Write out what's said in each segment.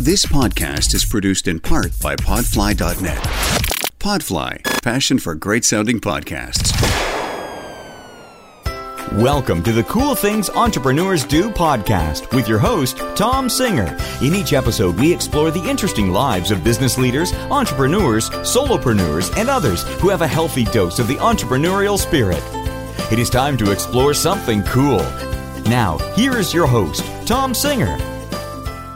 This podcast is produced in part by Podfly.net. Podfly, passion for great sounding podcasts. Welcome to the Cool Things Entrepreneurs Do podcast with your host, Tom Singer. In each episode, we explore the interesting lives of business leaders, entrepreneurs, solopreneurs, and others who have a healthy dose of the entrepreneurial spirit. It is time to explore something cool. Now, here is your host, Tom Singer.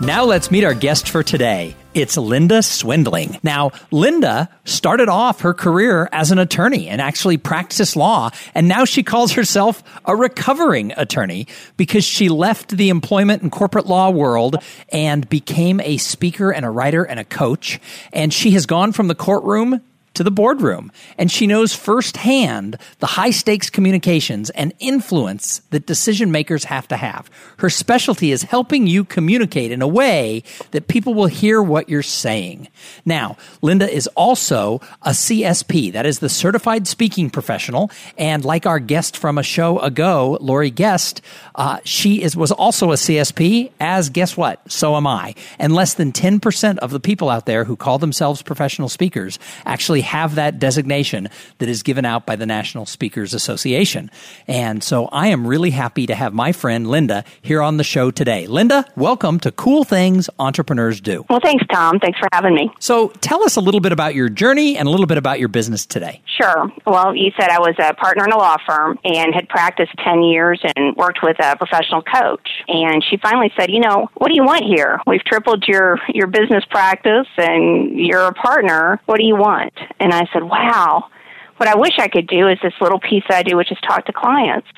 Now let's meet our guest for today. It's Linda Swindling. Now, Linda started off her career as an attorney and actually practiced law, and now she calls herself a recovering attorney because she left the employment and corporate law world and became a speaker and a writer and a coach. And she has gone from the courtroom to the boardroom, and she knows firsthand the high stakes communications and influence that decision makers have to have. Her specialty is helping you communicate in a way that people will hear what you're saying. Now, Linda is also a CSP, that is the certified speaking professional, and like our guest from a show ago, Laurie Guest, uh, she is was also a CSP. As guess what? So am I. And less than ten percent of the people out there who call themselves professional speakers actually have that designation that is given out by the National Speakers Association. And so I am really happy to have my friend Linda here on the show today. Linda, welcome to Cool Things Entrepreneurs Do. Well, thanks, Tom. Thanks for having me. So tell us a little bit about your journey and a little bit about your business today. Sure. Well, you said I was a partner in a law firm and had practiced 10 years and worked with a professional coach. And she finally said, you know, what do you want here? We've tripled your, your business practice and you're a partner. What do you want? And I said, wow, what I wish I could do is this little piece that I do, which is talk to clients.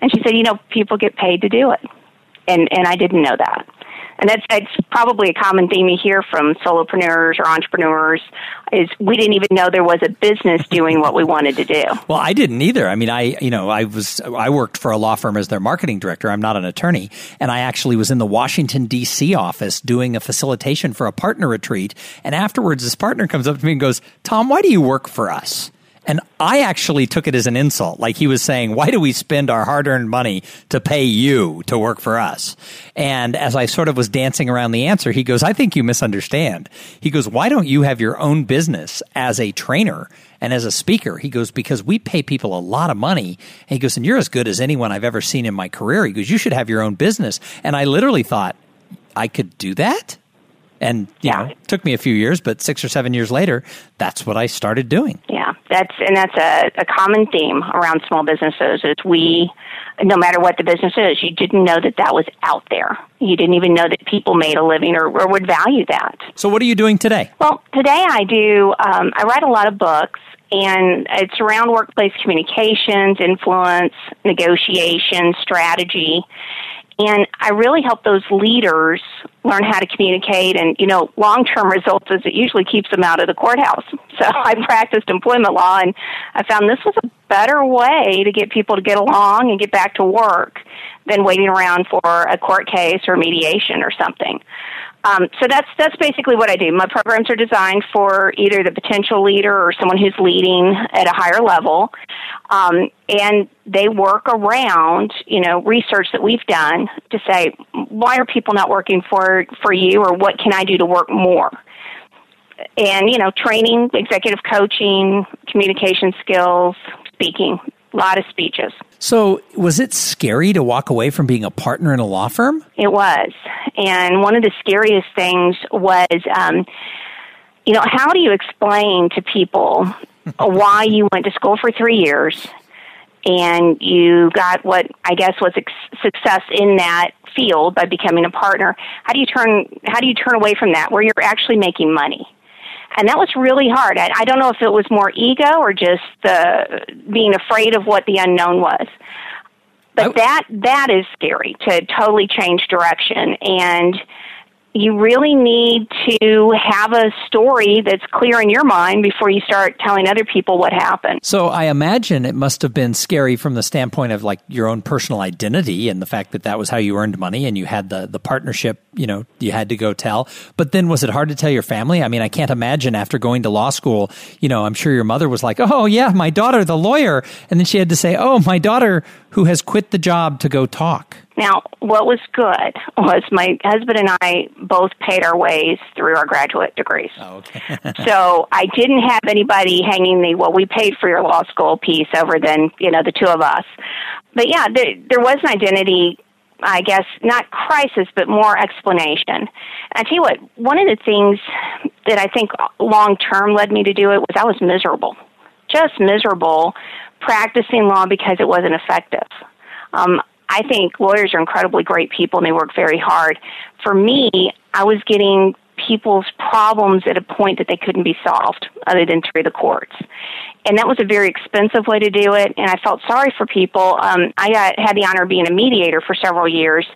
And she said, you know, people get paid to do it. And, and I didn't know that. And that's, probably a common theme you hear from solopreneurs or entrepreneurs is we didn't even know there was a business doing what we wanted to do. Well, I didn't either. I mean, I, you know, I was, I worked for a law firm as their marketing director. I'm not an attorney. And I actually was in the Washington, D.C. office doing a facilitation for a partner retreat. And afterwards, this partner comes up to me and goes, Tom, why do you work for us? And I actually took it as an insult. Like he was saying, why do we spend our hard earned money to pay you to work for us? And as I sort of was dancing around the answer, he goes, I think you misunderstand. He goes, why don't you have your own business as a trainer and as a speaker? He goes, because we pay people a lot of money. And he goes, and you're as good as anyone I've ever seen in my career. He goes, you should have your own business. And I literally thought, I could do that? And yeah. know, it took me a few years, but six or seven years later, that's what I started doing. Yeah, that's and that's a, a common theme around small businesses. Is we, no matter what the business is, you didn't know that that was out there. You didn't even know that people made a living or, or would value that. So, what are you doing today? Well, today I do. Um, I write a lot of books and it's around workplace communications, influence, negotiation, strategy. And I really help those leaders learn how to communicate and, you know, long term results is it usually keeps them out of the courthouse. So I practiced employment law and I found this was a better way to get people to get along and get back to work than waiting around for a court case or mediation or something. Um, so that's that's basically what I do. My programs are designed for either the potential leader or someone who's leading at a higher level, um, and they work around you know research that we've done to say why are people not working for for you or what can I do to work more. And you know, training, executive coaching, communication skills, speaking, lot of speeches. So, was it scary to walk away from being a partner in a law firm? It was. And one of the scariest things was, um, you know, how do you explain to people why you went to school for three years and you got what I guess was success in that field by becoming a partner? How do you turn how do you turn away from that where you're actually making money? And that was really hard. I, I don't know if it was more ego or just the being afraid of what the unknown was. But oh. that that is scary to totally change direction and you really need to have a story that's clear in your mind before you start telling other people what happened. So I imagine it must have been scary from the standpoint of like your own personal identity and the fact that that was how you earned money and you had the the partnership, you know, you had to go tell. But then was it hard to tell your family? I mean, I can't imagine after going to law school, you know, I'm sure your mother was like, "Oh, yeah, my daughter, the lawyer." And then she had to say, "Oh, my daughter who has quit the job to go talk." Now, what was good was my husband and I both paid our ways through our graduate degrees. Oh, okay. so I didn't have anybody hanging the well, we paid for your law school piece over than you know the two of us. But yeah, there, there was an identity I guess, not crisis, but more explanation. And I tell you what, one of the things that I think long term led me to do it was I was miserable, just miserable practicing law because it wasn't effective. Um, I think lawyers are incredibly great people and they work very hard. For me, I was getting people's problems at a point that they couldn't be solved other than through the courts. And that was a very expensive way to do it, and I felt sorry for people. Um, I got, had the honor of being a mediator for several years,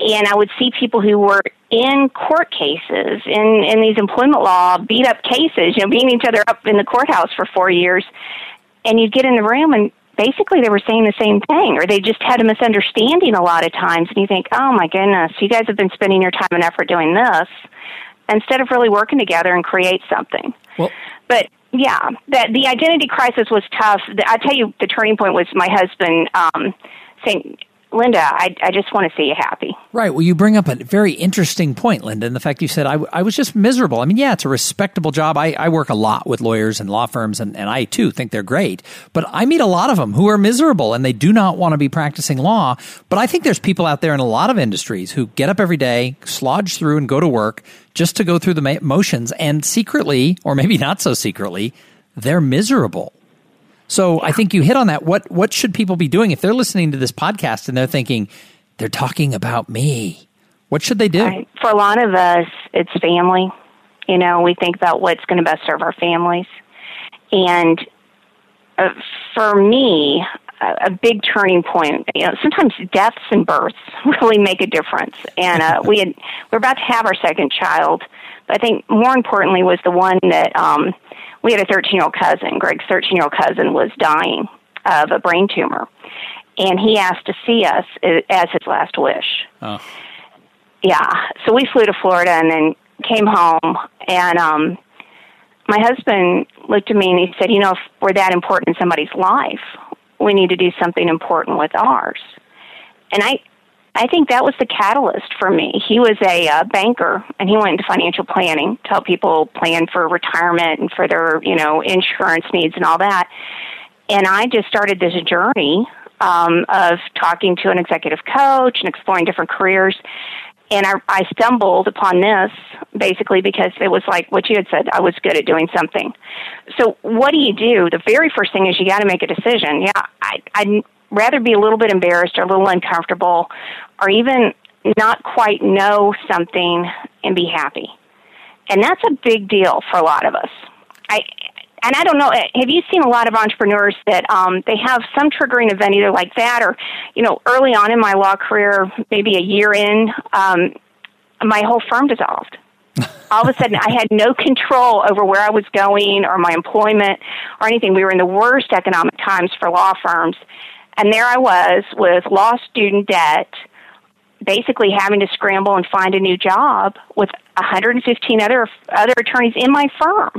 and I would see people who were in court cases, in, in these employment law beat up cases, you know, beating each other up in the courthouse for four years, and you'd get in the room and basically they were saying the same thing or they just had a misunderstanding a lot of times and you think oh my goodness you guys have been spending your time and effort doing this instead of really working together and create something. Well, but yeah that the identity crisis was tough. I tell you the turning point was my husband um saying Linda, I, I just want to see you happy. Right. Well, you bring up a very interesting point, Linda, and the fact you said I, I was just miserable. I mean, yeah, it's a respectable job. I, I work a lot with lawyers and law firms, and, and I too think they're great. But I meet a lot of them who are miserable and they do not want to be practicing law. But I think there's people out there in a lot of industries who get up every day, slodge through, and go to work just to go through the motions, and secretly, or maybe not so secretly, they're miserable. So I think you hit on that. What what should people be doing if they're listening to this podcast and they're thinking they're talking about me? What should they do? Right. For a lot of us, it's family. You know, we think about what's going to best serve our families. And uh, for me, a, a big turning point. You know, sometimes deaths and births really make a difference. And uh, we had we're about to have our second child, but I think more importantly was the one that um, we had a 13 year old cousin. Greg's 13 year old cousin was dying of a brain tumor, and he asked to see us as his last wish. Oh. Yeah, so we flew to Florida and then came home, and um, my husband looked at me and he said, "You know, if we're that important in somebody's life, we need to do something important with ours." And I I think that was the catalyst for me. He was a uh, banker, and he went into financial planning to help people plan for retirement and for their, you know, insurance needs and all that. And I just started this journey um, of talking to an executive coach and exploring different careers. And I, I stumbled upon this basically because it was like what you had said. I was good at doing something. So what do you do? The very first thing is you got to make a decision. Yeah, I, I rather be a little bit embarrassed or a little uncomfortable or even not quite know something and be happy. And that's a big deal for a lot of us. I and I don't know. Have you seen a lot of entrepreneurs that um, they have some triggering event either like that or, you know, early on in my law career, maybe a year in, um, my whole firm dissolved. All of a sudden, I had no control over where I was going or my employment or anything. We were in the worst economic times for law firms, and there I was with law student debt, basically having to scramble and find a new job with 115 other other attorneys in my firm.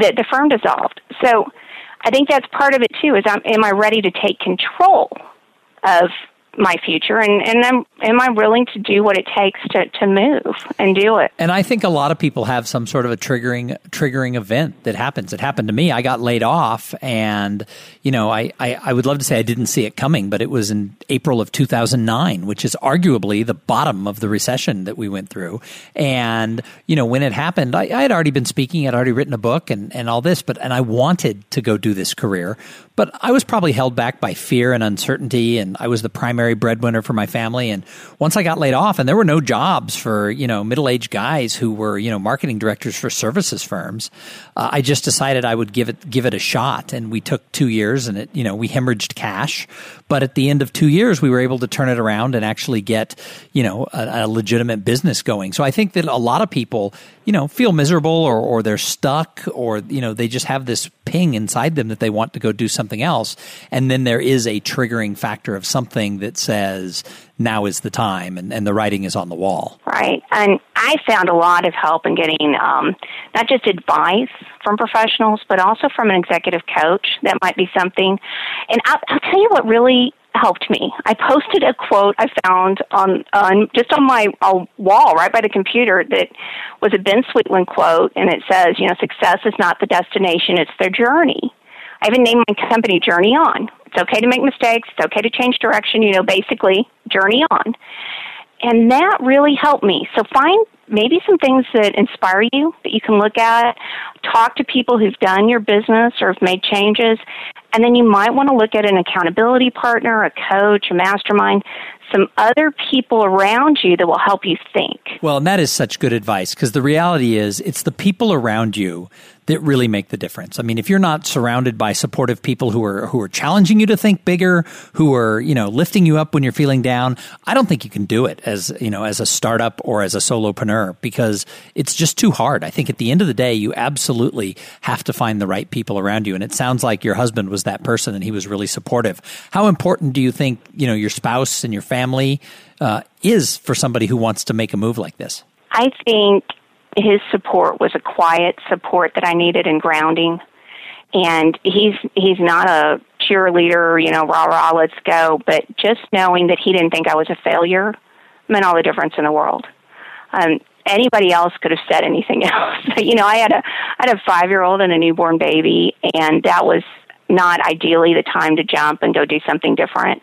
That the firm dissolved. So I think that's part of it too. Is I'm, am I ready to take control of my future and, and I'm, am I willing to do what it takes to, to move and do it? And I think a lot of people have some sort of a triggering triggering event that happens. It happened to me. I got laid off and, you know, I, I, I would love to say I didn't see it coming, but it was in April of 2009, which is arguably the bottom of the recession that we went through. And, you know, when it happened, I, I had already been speaking, I'd already written a book and, and all this, but, and I wanted to go do this career, but I was probably held back by fear and uncertainty and I was the primary breadwinner for my family. And once I got laid off, and there were no jobs for you know middle aged guys who were you know marketing directors for services firms, uh, I just decided I would give it give it a shot. And we took two years, and it you know we hemorrhaged cash, but at the end of two years, we were able to turn it around and actually get you know a, a legitimate business going. So I think that a lot of people you know feel miserable or, or they're stuck or you know they just have this ping inside them that they want to go do something else and then there is a triggering factor of something that says now is the time and, and the writing is on the wall right and i found a lot of help in getting um, not just advice from professionals but also from an executive coach that might be something and i'll, I'll tell you what really helped me. I posted a quote I found on, on just on my uh, wall right by the computer that was a Ben Sweetland quote, and it says, you know, success is not the destination; it's the journey. I even named my company Journey On. It's okay to make mistakes. It's okay to change direction. You know, basically, journey on. And that really helped me. So find maybe some things that inspire you that you can look at. Talk to people who've done your business or have made changes. And then you might want to look at an accountability partner, a coach, a mastermind, some other people around you that will help you think. Well, and that is such good advice because the reality is it's the people around you that really make the difference. I mean, if you're not surrounded by supportive people who are who are challenging you to think bigger, who are, you know, lifting you up when you're feeling down, I don't think you can do it as, you know, as a startup or as a solopreneur because it's just too hard. I think at the end of the day, you absolutely have to find the right people around you and it sounds like your husband was that person and he was really supportive. How important do you think, you know, your spouse and your family uh, is for somebody who wants to make a move like this? I think his support was a quiet support that I needed in grounding. And he's he's not a cheerleader, you know, rah rah, let's go. But just knowing that he didn't think I was a failure meant all the difference in the world. Um, anybody else could have said anything else. you know, I had a I had a five year old and a newborn baby, and that was not ideally the time to jump and go do something different.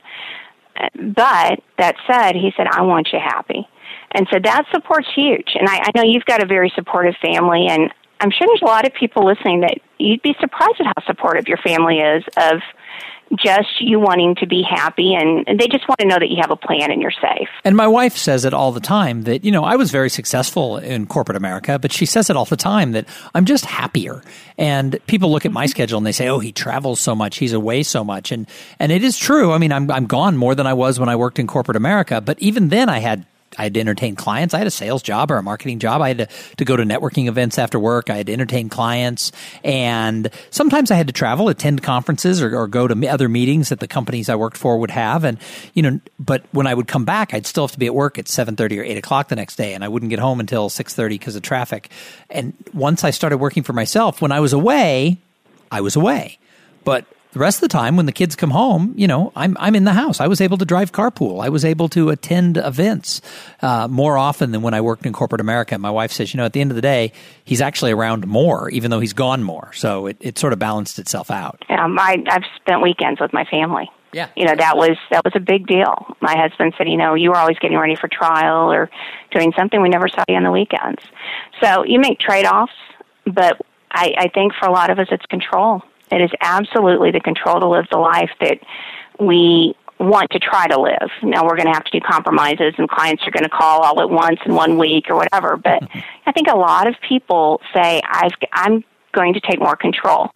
But that said, he said, "I want you happy." And so that support's huge. And I, I know you've got a very supportive family, and I'm sure there's a lot of people listening that you'd be surprised at how supportive your family is of just you wanting to be happy and they just want to know that you have a plan and you're safe. And my wife says it all the time that, you know, I was very successful in corporate America, but she says it all the time that I'm just happier. And people look at my schedule and they say, "Oh, he travels so much, he's away so much." And and it is true. I mean, I'm I'm gone more than I was when I worked in corporate America, but even then I had I had to entertain clients. I had a sales job or a marketing job. I had to, to go to networking events after work. I had to entertain clients. And sometimes I had to travel, attend conferences or, or go to other meetings that the companies I worked for would have. And, you know, but when I would come back, I'd still have to be at work at 7.30 or 8 o'clock the next day. And I wouldn't get home until 6.30 because of traffic. And once I started working for myself, when I was away, I was away. But the rest of the time, when the kids come home, you know, I'm I'm in the house. I was able to drive carpool. I was able to attend events uh, more often than when I worked in corporate America. My wife says, you know, at the end of the day, he's actually around more, even though he's gone more. So it, it sort of balanced itself out. Um, I, I've spent weekends with my family. Yeah. You know, that was that was a big deal. My husband said, you know, you were always getting ready for trial or doing something. We never saw you on the weekends. So you make trade offs, but I, I think for a lot of us it's control. It is absolutely the control to live the life that we want to try to live. Now we're going to have to do compromises and clients are going to call all at once in one week or whatever, but I think a lot of people say I've I'm going to take more control.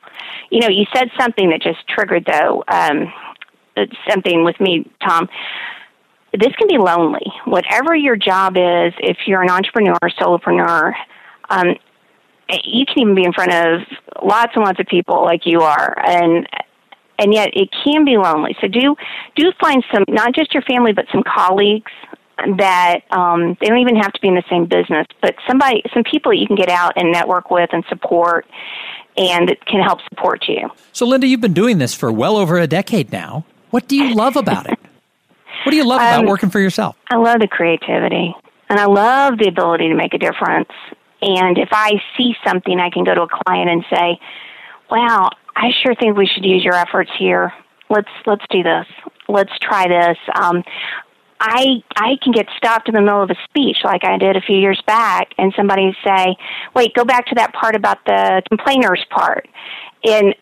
You know, you said something that just triggered though um something with me, Tom. This can be lonely. Whatever your job is, if you're an entrepreneur, solopreneur, um, you can even be in front of lots and lots of people like you are and and yet it can be lonely. So do do find some not just your family but some colleagues that um, they don't even have to be in the same business but somebody some people that you can get out and network with and support and it can help support you. So linda you've been doing this for well over a decade now. What do you love about it? What do you love about um, working for yourself? I love the creativity and I love the ability to make a difference and if I see something, I can go to a client and say, "Wow, I sure think we should use your efforts here. Let's let's do this. Let's try this." Um, I I can get stopped in the middle of a speech like I did a few years back, and somebody say, "Wait, go back to that part about the complainers part." And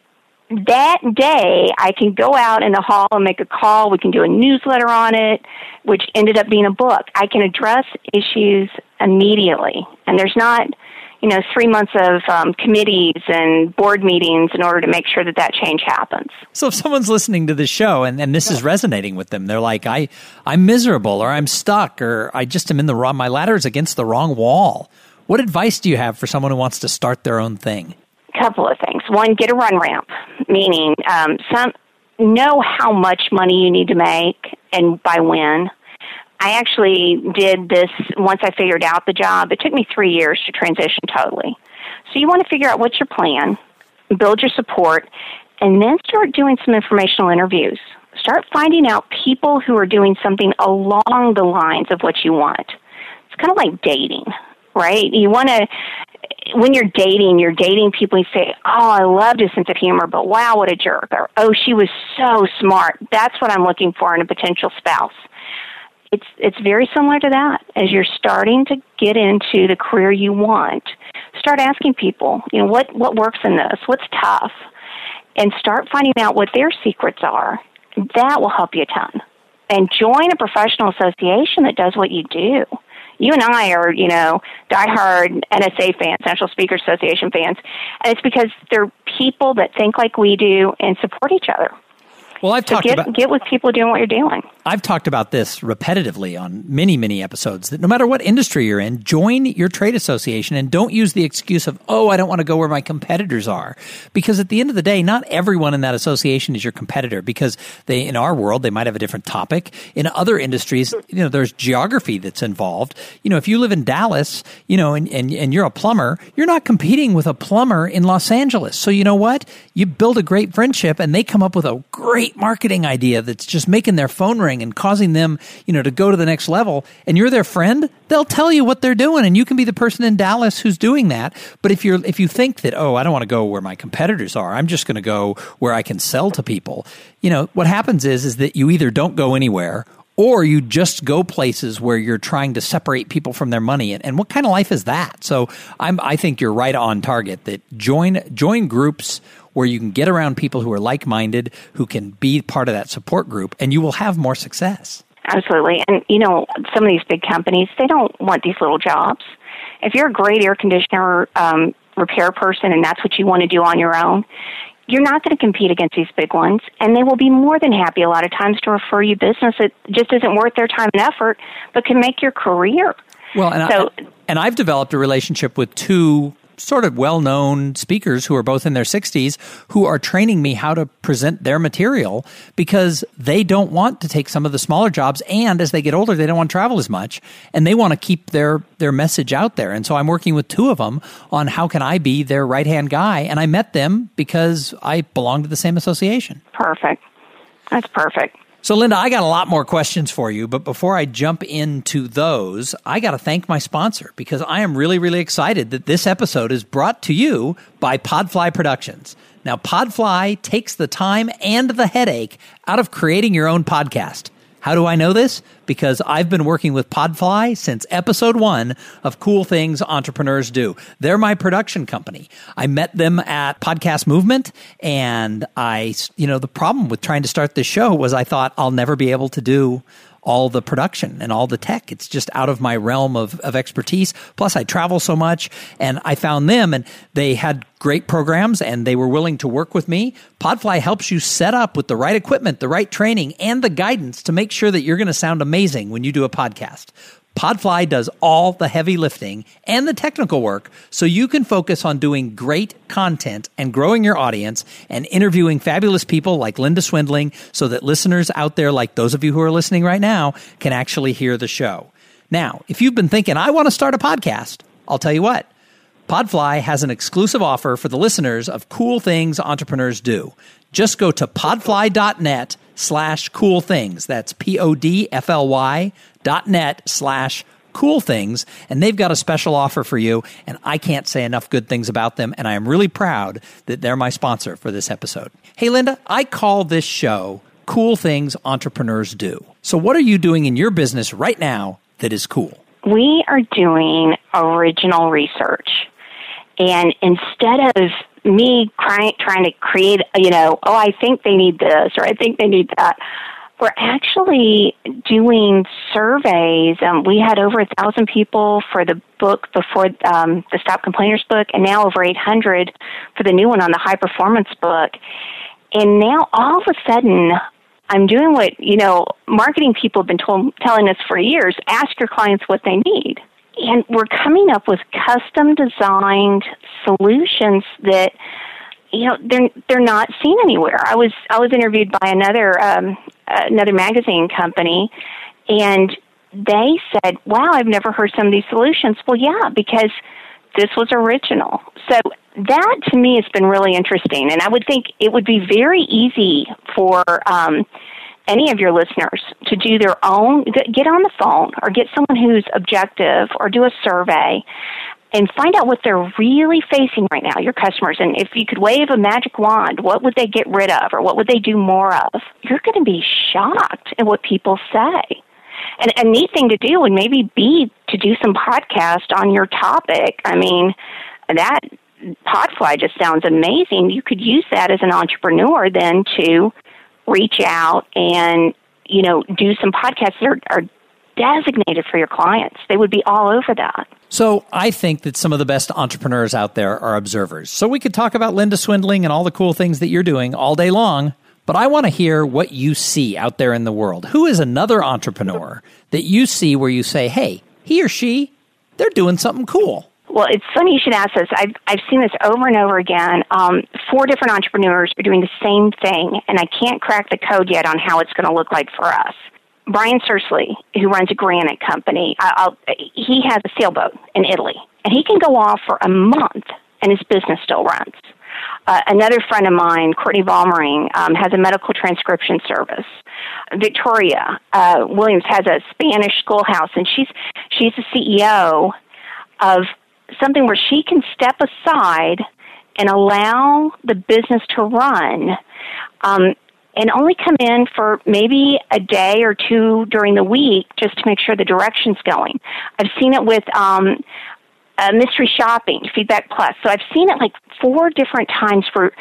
that day I can go out in the hall and make a call. We can do a newsletter on it, which ended up being a book. I can address issues immediately. And there's not, you know, three months of um, committees and board meetings in order to make sure that that change happens. So if someone's listening to this show and, and this is resonating with them, they're like, I, I'm miserable or I'm stuck or I just am in the wrong, my ladder is against the wrong wall. What advice do you have for someone who wants to start their own thing? couple of things. One, get a run ramp, meaning um, some know how much money you need to make and by when. I actually did this once I figured out the job. It took me three years to transition totally. So you want to figure out what's your plan, build your support, and then start doing some informational interviews. Start finding out people who are doing something along the lines of what you want. It's kind of like dating, right? You want to, when you're dating, you're dating people, you say, Oh, I loved his sense of humor, but wow, what a jerk. Or, Oh, she was so smart. That's what I'm looking for in a potential spouse. It's, it's very similar to that. As you're starting to get into the career you want, start asking people, you know, what, what works in this? What's tough? And start finding out what their secrets are. That will help you a ton. And join a professional association that does what you do you and I are, you know, diehard NSA fans, National Speakers Association fans, and it's because they're people that think like we do and support each other. Well, I've so talked get, about get with people doing what you're doing. I've talked about this repetitively on many, many episodes that no matter what industry you're in, join your trade association and don't use the excuse of, oh, I don't want to go where my competitors are. Because at the end of the day, not everyone in that association is your competitor because they, in our world, they might have a different topic. In other industries, you know, there's geography that's involved. You know, if you live in Dallas, you know, and, and, and you're a plumber, you're not competing with a plumber in Los Angeles. So you know what? You build a great friendship and they come up with a great marketing idea that's just making their phone ring and causing them, you know, to go to the next level and you're their friend, they'll tell you what they're doing and you can be the person in Dallas who's doing that. But if you're if you think that, oh, I don't want to go where my competitors are, I'm just going to go where I can sell to people. You know, what happens is is that you either don't go anywhere or you just go places where you're trying to separate people from their money and, and what kind of life is that so I'm, i think you're right on target that join join groups where you can get around people who are like minded, who can be part of that support group, and you will have more success. Absolutely. And, you know, some of these big companies, they don't want these little jobs. If you're a great air conditioner um, repair person and that's what you want to do on your own, you're not going to compete against these big ones, and they will be more than happy a lot of times to refer you business that just isn't worth their time and effort, but can make your career. Well, and, so, I, and I've developed a relationship with two sort of well known speakers who are both in their 60s who are training me how to present their material because they don't want to take some of the smaller jobs. And as they get older, they don't want to travel as much and they want to keep their, their message out there. And so I'm working with two of them on how can I be their right hand guy. And I met them because I belong to the same association. Perfect. That's perfect. So, Linda, I got a lot more questions for you, but before I jump into those, I got to thank my sponsor because I am really, really excited that this episode is brought to you by Podfly Productions. Now, Podfly takes the time and the headache out of creating your own podcast. How do I know this? Because I've been working with Podfly since episode one of Cool Things Entrepreneurs Do. They're my production company. I met them at Podcast Movement, and I, you know, the problem with trying to start this show was I thought I'll never be able to do all the production and all the tech. It's just out of my realm of, of expertise. Plus, I travel so much and I found them and they had great programs and they were willing to work with me. Podfly helps you set up with the right equipment, the right training, and the guidance to make sure that you're going to sound amazing when you do a podcast. Podfly does all the heavy lifting and the technical work so you can focus on doing great content and growing your audience and interviewing fabulous people like Linda Swindling so that listeners out there, like those of you who are listening right now, can actually hear the show. Now, if you've been thinking, I want to start a podcast, I'll tell you what. Podfly has an exclusive offer for the listeners of Cool Things Entrepreneurs Do. Just go to podfly.net slash cool things. That's P O D F L Y dot net slash cool things. And they've got a special offer for you. And I can't say enough good things about them. And I am really proud that they're my sponsor for this episode. Hey, Linda, I call this show Cool Things Entrepreneurs Do. So, what are you doing in your business right now that is cool? We are doing original research. And instead of me trying trying to create, you know, oh, I think they need this or I think they need that. We're actually doing surveys. Um, we had over a thousand people for the book before um, the Stop Complainers book, and now over 800 for the new one on the high performance book. And now all of a sudden, I'm doing what you know marketing people have been told, telling us for years: ask your clients what they need and we're coming up with custom designed solutions that you know they're they're not seen anywhere. I was I was interviewed by another um, another magazine company, and they said, "Wow, I've never heard some of these solutions." Well, yeah, because this was original. So that to me has been really interesting, and I would think it would be very easy for um, any of your listeners to do their own, get on the phone or get someone who's objective or do a survey and find out what they're really facing right now, your customers. And if you could wave a magic wand, what would they get rid of or what would they do more of? You're going to be shocked at what people say. And a neat thing to do would maybe be to do some podcast on your topic. I mean, that Podfly just sounds amazing. You could use that as an entrepreneur then to reach out and, you know, do some podcasts that are, are designated for your clients. They would be all over that. So I think that some of the best entrepreneurs out there are observers. So we could talk about Linda Swindling and all the cool things that you're doing all day long, but I want to hear what you see out there in the world. Who is another entrepreneur that you see where you say, hey, he or she, they're doing something cool? Well, it's funny you should ask this. I've, I've seen this over and over again. Um, four different entrepreneurs are doing the same thing, and I can't crack the code yet on how it's going to look like for us. Brian Sersley, who runs a granite company, I'll, he has a sailboat in Italy, and he can go off for a month, and his business still runs. Uh, another friend of mine, Courtney Vollmering, um, has a medical transcription service. Victoria uh, Williams has a Spanish schoolhouse, and she's she's the CEO of something where she can step aside and allow the business to run. Um, and only come in for maybe a day or two during the week just to make sure the direction's going. I've seen it with um, uh, mystery shopping, Feedback Plus. So I've seen it like four different times for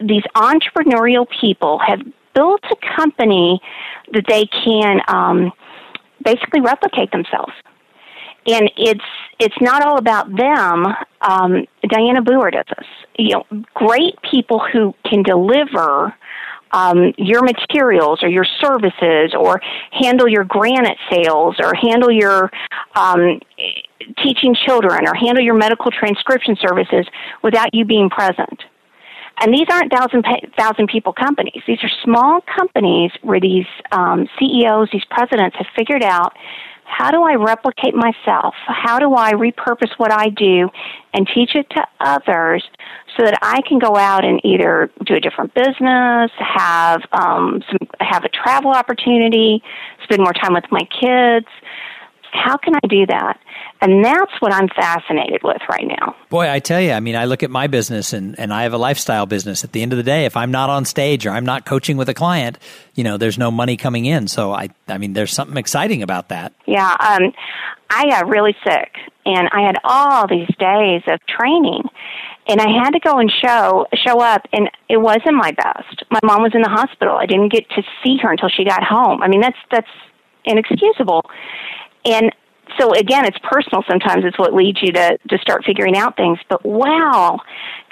these entrepreneurial people have built a company that they can um, basically replicate themselves. And it's it's not all about them. Um, Diana Buer does this. You know, great people who can deliver um, your materials or your services or handle your granite sales or handle your um, teaching children or handle your medical transcription services without you being present. And these aren't thousand thousand people companies. These are small companies where these um, CEOs, these presidents have figured out how do I replicate myself? How do I repurpose what I do and teach it to others so that I can go out and either do a different business, have um, some, have a travel opportunity, spend more time with my kids. How can I do that? And that's what I'm fascinated with right now. Boy, I tell you, I mean, I look at my business and, and I have a lifestyle business. At the end of the day, if I'm not on stage or I'm not coaching with a client, you know, there's no money coming in. So I, I mean, there's something exciting about that. Yeah. Um, I got really sick and I had all these days of training and I had to go and show, show up and it wasn't my best. My mom was in the hospital. I didn't get to see her until she got home. I mean, that's, that's inexcusable. And so again, it's personal. Sometimes it's what leads you to to start figuring out things. But wow,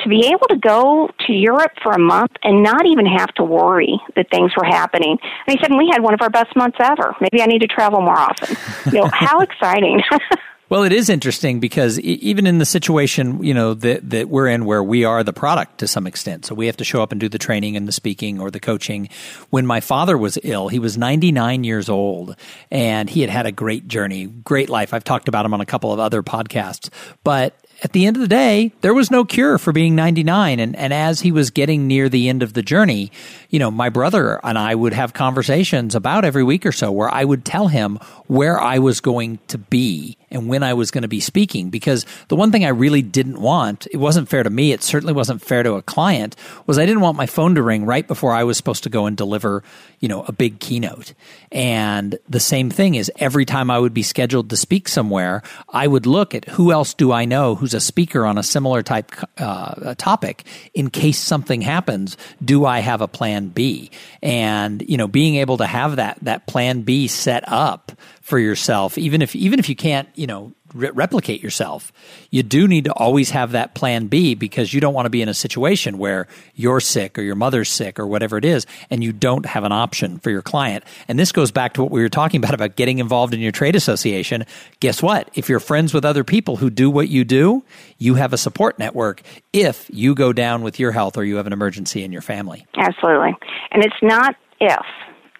to be able to go to Europe for a month and not even have to worry that things were happening. And he said, we had one of our best months ever. Maybe I need to travel more often. You know, how exciting. Well, it is interesting because even in the situation, you know, that, that we're in where we are the product to some extent. So we have to show up and do the training and the speaking or the coaching. When my father was ill, he was 99 years old and he had had a great journey, great life. I've talked about him on a couple of other podcasts, but at the end of the day, there was no cure for being 99. And, and as he was getting near the end of the journey, you know, my brother and I would have conversations about every week or so where I would tell him where I was going to be and when I was going to be speaking. Because the one thing I really didn't want, it wasn't fair to me, it certainly wasn't fair to a client, was I didn't want my phone to ring right before I was supposed to go and deliver, you know, a big keynote. And the same thing is every time I would be scheduled to speak somewhere, I would look at who else do I know who's a speaker on a similar type uh, topic in case something happens. Do I have a plan B? And you know, being able to have that that plan B set up for yourself, even if even if you can't, you know, re- replicate yourself. You do need to always have that plan B because you don't want to be in a situation where you're sick or your mother's sick or whatever it is, and you don't have an option for your client. And this goes back to what we were talking about about getting involved in your trade association. Guess what? If you're friends with other people who do what you do, you have a support network if you go down with your health or you have an emergency in your family. Absolutely. And it's not if,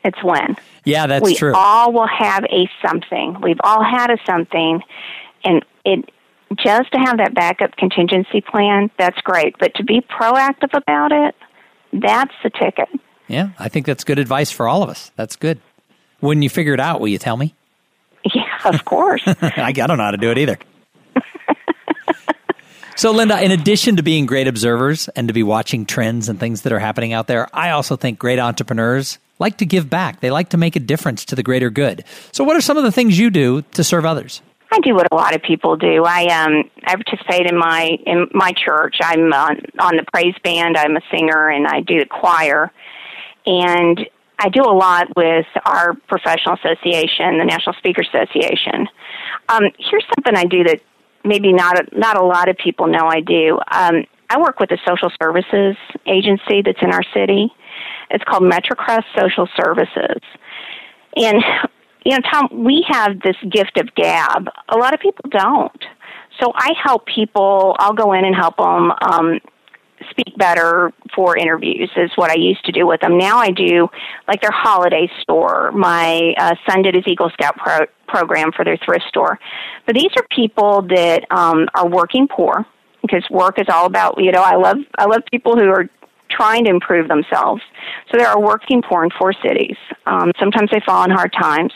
it's when. Yeah, that's we true. We all will have a something. We've all had a something, and it just to have that backup contingency plan, that's great. But to be proactive about it, that's the ticket. Yeah, I think that's good advice for all of us. That's good. When you figure it out, will you tell me? Yeah, of course. I, I don't know how to do it either. so, Linda, in addition to being great observers and to be watching trends and things that are happening out there, I also think great entrepreneurs like to give back. They like to make a difference to the greater good. So, what are some of the things you do to serve others? I do what a lot of people do. I um I participate in my in my church. I'm on, on the praise band. I'm a singer and I do the choir. And I do a lot with our professional association, the National Speaker Association. Um, here's something I do that maybe not a, not a lot of people know I do. Um, I work with a social services agency that's in our city. It's called MetroCrest Social Services. And you know, Tom, we have this gift of gab. A lot of people don't. So I help people. I'll go in and help them um, speak better for interviews. Is what I used to do with them. Now I do like their holiday store. My uh, son did his Eagle Scout pro- program for their thrift store. But these are people that um, are working poor because work is all about. You know, I love I love people who are trying to improve themselves. So there are working poor in four cities. Um, sometimes they fall in hard times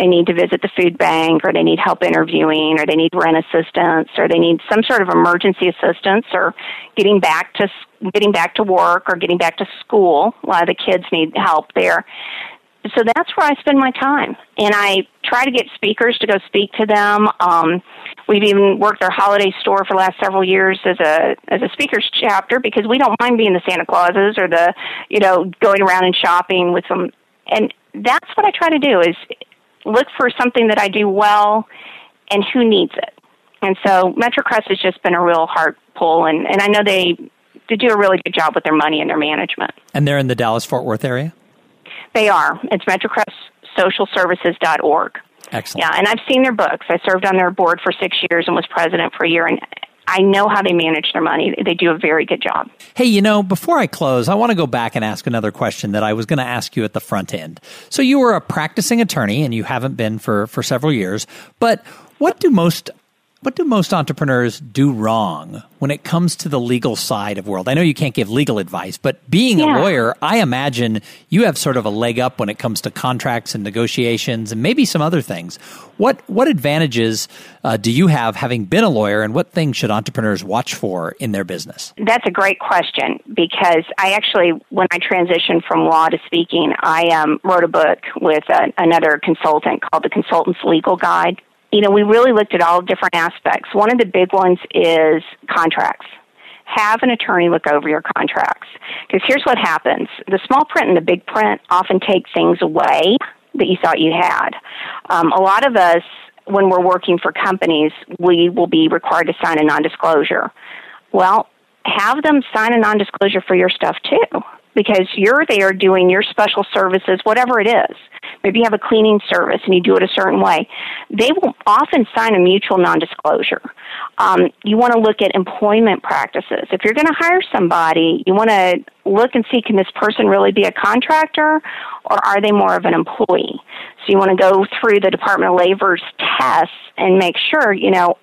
they need to visit the food bank or they need help interviewing or they need rent assistance or they need some sort of emergency assistance or getting back to getting back to work or getting back to school. A lot of the kids need help there. So that's where I spend my time. And I try to get speakers to go speak to them. Um, we've even worked our holiday store for the last several years as a as a speakers chapter because we don't mind being the Santa Clauses or the you know going around and shopping with them. And that's what I try to do is look for something that I do well and who needs it. And so MetroCrest has just been a real heart pull, and, and I know they, they do a really good job with their money and their management. And they're in the Dallas Fort Worth area? They are. It's metrocrestsocialservices.org. Excellent. Yeah, and I've seen their books. I served on their board for six years and was president for a year, and I know how they manage their money. They do a very good job. Hey, you know, before I close, I want to go back and ask another question that I was going to ask you at the front end. So you were a practicing attorney and you haven't been for, for several years, but what do most what do most entrepreneurs do wrong when it comes to the legal side of world? I know you can't give legal advice, but being yeah. a lawyer, I imagine you have sort of a leg up when it comes to contracts and negotiations and maybe some other things. What what advantages uh, do you have having been a lawyer, and what things should entrepreneurs watch for in their business? That's a great question because I actually, when I transitioned from law to speaking, I um, wrote a book with a, uh, another consultant called the Consultant's Legal Guide you know, we really looked at all different aspects. One of the big ones is contracts. Have an attorney look over your contracts. Because here's what happens the small print and the big print often take things away that you thought you had. Um, a lot of us, when we're working for companies, we will be required to sign a non disclosure. Well, have them sign a non disclosure for your stuff too because you're there doing your special services, whatever it is. Maybe you have a cleaning service and you do it a certain way. They will often sign a mutual non-disclosure. Um, you want to look at employment practices. If you're going to hire somebody, you want to look and see can this person really be a contractor or are they more of an employee? So you want to go through the Department of Labor's tests and make sure, you know,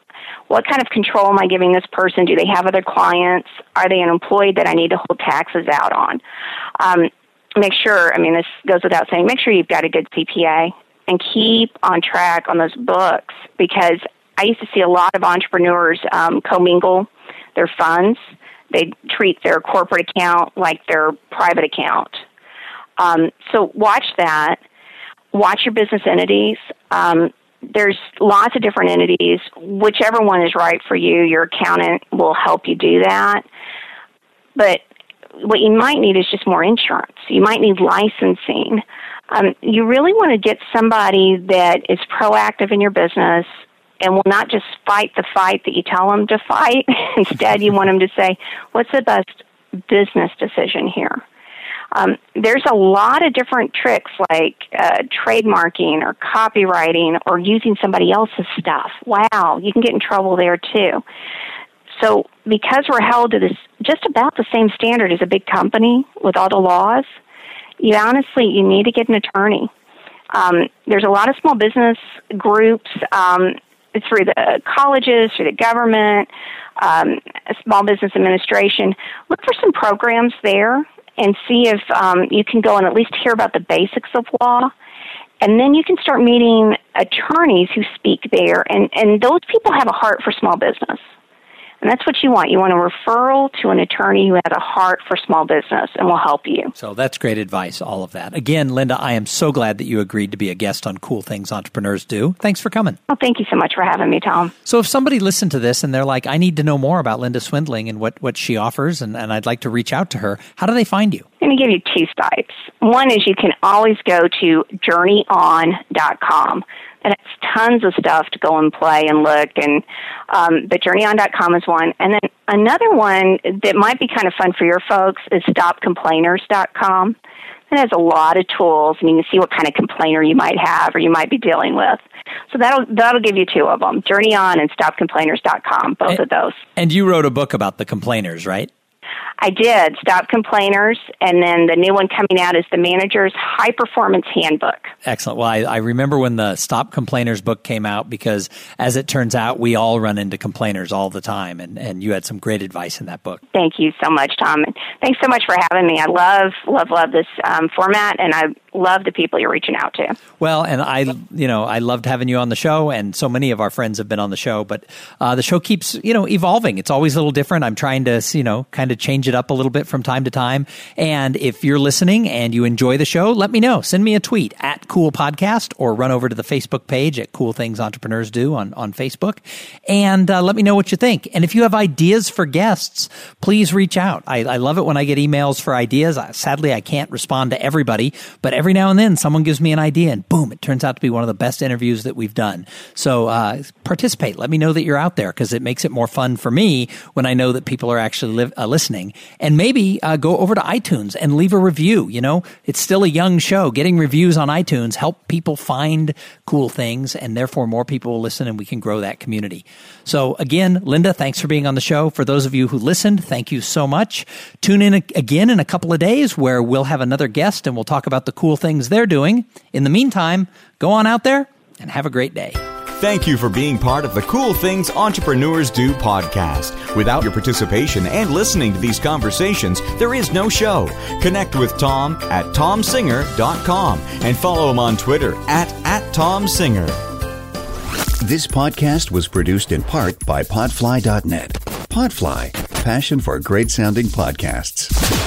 what kind of control am I giving this person? Do they have other clients? Are they an employee that I need to hold taxes out on? Um, make sure, I mean, this goes without saying, make sure you've got a good CPA and keep on track on those books because I used to see a lot of entrepreneurs um, commingle their funds. They treat their corporate account like their private account. Um, so watch that. Watch your business entities. Um, there's lots of different entities. Whichever one is right for you, your accountant will help you do that. But what you might need is just more insurance. You might need licensing. Um, you really want to get somebody that is proactive in your business and will not just fight the fight that you tell them to fight. Instead, you want them to say, what's the best business decision here? Um, there's a lot of different tricks like uh, trademarking or copyrighting or using somebody else's stuff. Wow, you can get in trouble there too. So because we're held to this just about the same standard as a big company with all the laws, you honestly you need to get an attorney. Um, there's a lot of small business groups um, through the colleges, through the government, um, small business administration. Look for some programs there and see if um, you can go and at least hear about the basics of law. And then you can start meeting attorneys who speak there, and, and those people have a heart for small business. And that's what you want. You want a referral to an attorney who has a heart for small business and will help you. So that's great advice, all of that. Again, Linda, I am so glad that you agreed to be a guest on Cool Things Entrepreneurs Do. Thanks for coming. Well, thank you so much for having me, Tom. So if somebody listened to this and they're like, I need to know more about Linda Swindling and what, what she offers, and, and I'd like to reach out to her, how do they find you? I'm going to give you two sites. One is you can always go to journeyon.com and it's tons of stuff to go and play and look. And um, but journeyon.com is one, and then another one that might be kind of fun for your folks is stopcomplainers.com. It has a lot of tools, and you can see what kind of complainer you might have or you might be dealing with. So that'll that'll give you two of them: Journey On and StopComplainers.com. Both and, of those. And you wrote a book about the complainers, right? I did. Stop Complainers. And then the new one coming out is the Manager's High Performance Handbook. Excellent. Well, I, I, remember when the Stop Complainers book came out because, as it turns out, we all run into complainers all the time. And, and you had some great advice in that book. Thank you so much, Tom. And thanks so much for having me. I love, love, love this um, format. And I love the people you're reaching out to. Well, and I, you know, I loved having you on the show, and so many of our friends have been on the show. But uh, the show keeps, you know, evolving. It's always a little different. I'm trying to, you know, kind of change it up a little bit from time to time. And if you're listening and you enjoy the show, let me know. Send me a tweet at Cool Podcast or run over to the Facebook page at Cool Things Entrepreneurs Do on on Facebook, and uh, let me know what you think. And if you have ideas for guests, please reach out. I, I love it when I get emails for ideas. Sadly, I can't respond to everybody, but every now and then someone gives me an idea and boom, it turns out to be one of the best interviews that we've done. So uh, participate. Let me know that you're out there because it makes it more fun for me when I know that people are actually uh, listening. And maybe uh, go over to iTunes and leave a review. You know, it's still a young show. Getting reviews on iTunes help people find cool things and therefore more people will listen and we can grow that community. So again, Linda, thanks for being on the show. For those of you who listened, thank you so much. Tune in again in a couple of days where we'll have another guest and we'll talk about the cool things they're doing. In the meantime, go on out there and have a great day. Thank you for being part of the Cool Things Entrepreneurs Do podcast. Without your participation and listening to these conversations, there is no show. Connect with Tom at tomsinger.com and follow him on Twitter at, at tomsinger. This podcast was produced in part by Podfly.net. Podfly, passion for great sounding podcasts.